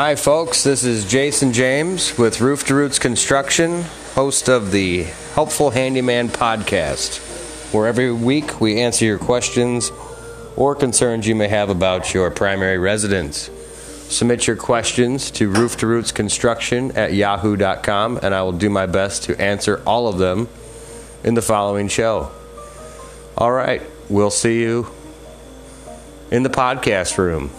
Hi, folks. This is Jason James with Roof to Roots Construction, host of the Helpful Handyman podcast, where every week we answer your questions or concerns you may have about your primary residence. Submit your questions to roof to roots construction at yahoo.com, and I will do my best to answer all of them in the following show. All right, we'll see you in the podcast room.